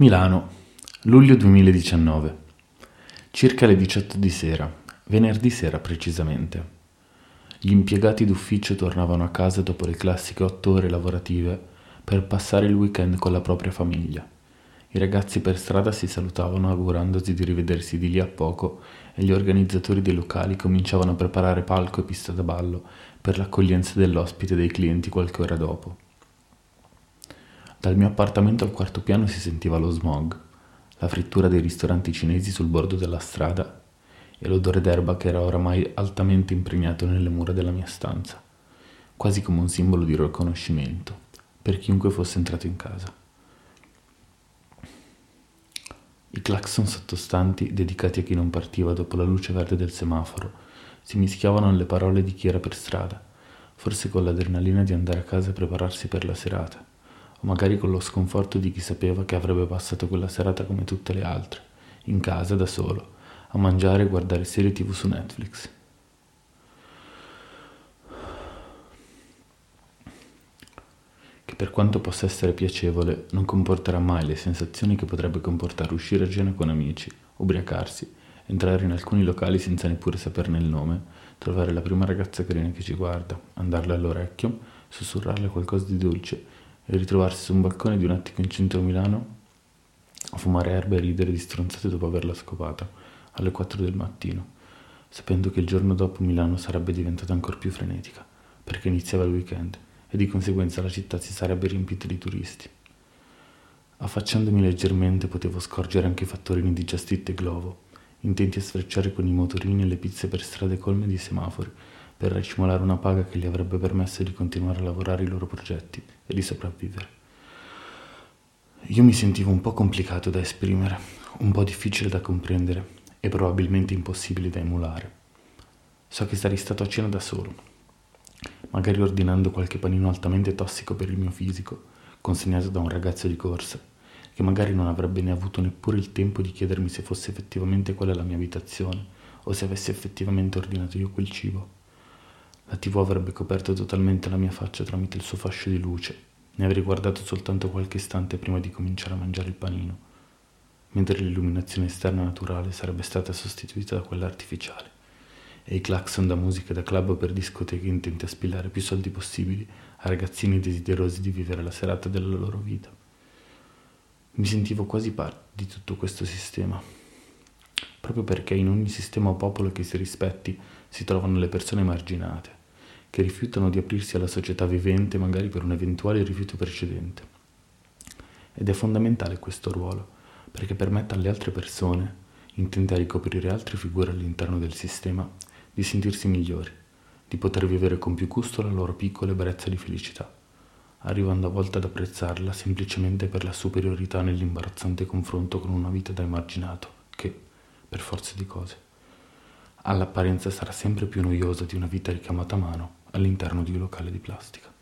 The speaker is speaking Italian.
Milano, luglio 2019. Circa le 18 di sera, venerdì sera precisamente. Gli impiegati d'ufficio tornavano a casa dopo le classiche otto ore lavorative per passare il weekend con la propria famiglia. I ragazzi per strada si salutavano augurandosi di rivedersi di lì a poco e gli organizzatori dei locali cominciavano a preparare palco e pista da ballo per l'accoglienza dell'ospite e dei clienti qualche ora dopo. Dal mio appartamento al quarto piano si sentiva lo smog, la frittura dei ristoranti cinesi sul bordo della strada e l'odore d'erba che era oramai altamente impregnato nelle mura della mia stanza, quasi come un simbolo di riconoscimento per chiunque fosse entrato in casa. I clacson sottostanti, dedicati a chi non partiva dopo la luce verde del semaforo, si mischiavano alle parole di chi era per strada, forse con l'adrenalina di andare a casa e prepararsi per la serata magari con lo sconforto di chi sapeva che avrebbe passato quella serata come tutte le altre, in casa da solo, a mangiare e guardare serie tv su Netflix. Che per quanto possa essere piacevole, non comporterà mai le sensazioni che potrebbe comportare uscire a cena con amici, ubriacarsi, entrare in alcuni locali senza neppure saperne il nome, trovare la prima ragazza carina che ci guarda, andarle all'orecchio, sussurrarle qualcosa di dolce ritrovarsi su un balcone di un attico in centro Milano a fumare erba e ridere di stronzate dopo averla scopata alle 4 del mattino, sapendo che il giorno dopo Milano sarebbe diventata ancora più frenetica, perché iniziava il weekend e di conseguenza la città si sarebbe riempita di turisti. Affacciandomi leggermente potevo scorgere anche i fattorini di Eat e Glovo, intenti a sfrecciare con i motorini e le pizze per strade colme di semafori, per racimolare una paga che gli avrebbe permesso di continuare a lavorare i loro progetti e di sopravvivere. Io mi sentivo un po' complicato da esprimere, un po' difficile da comprendere e probabilmente impossibile da emulare. So che sarei stato a cena da solo, magari ordinando qualche panino altamente tossico per il mio fisico, consegnato da un ragazzo di corsa, che magari non avrebbe ne avuto neppure il tempo di chiedermi se fosse effettivamente quella la mia abitazione o se avessi effettivamente ordinato io quel cibo. La tv avrebbe coperto totalmente la mia faccia tramite il suo fascio di luce. Ne avrei guardato soltanto qualche istante prima di cominciare a mangiare il panino, mentre l'illuminazione esterna naturale sarebbe stata sostituita da quella artificiale e i clacson da musica da club per discoteche intenti a spillare più soldi possibili a ragazzini desiderosi di vivere la serata della loro vita. Mi sentivo quasi parte di tutto questo sistema, proprio perché in ogni sistema o popolo che si rispetti si trovano le persone marginate, che rifiutano di aprirsi alla società vivente magari per un eventuale rifiuto precedente. Ed è fondamentale questo ruolo, perché permette alle altre persone, intente a ricoprire altre figure all'interno del sistema, di sentirsi migliori, di poter vivere con più gusto la loro piccola ebbrezza di felicità, arrivando a volte ad apprezzarla semplicemente per la superiorità nell'imbarazzante confronto con una vita da emarginato, che, per forza di cose, all'apparenza sarà sempre più noiosa di una vita ricamata a mano all'interno di un locale di plastica.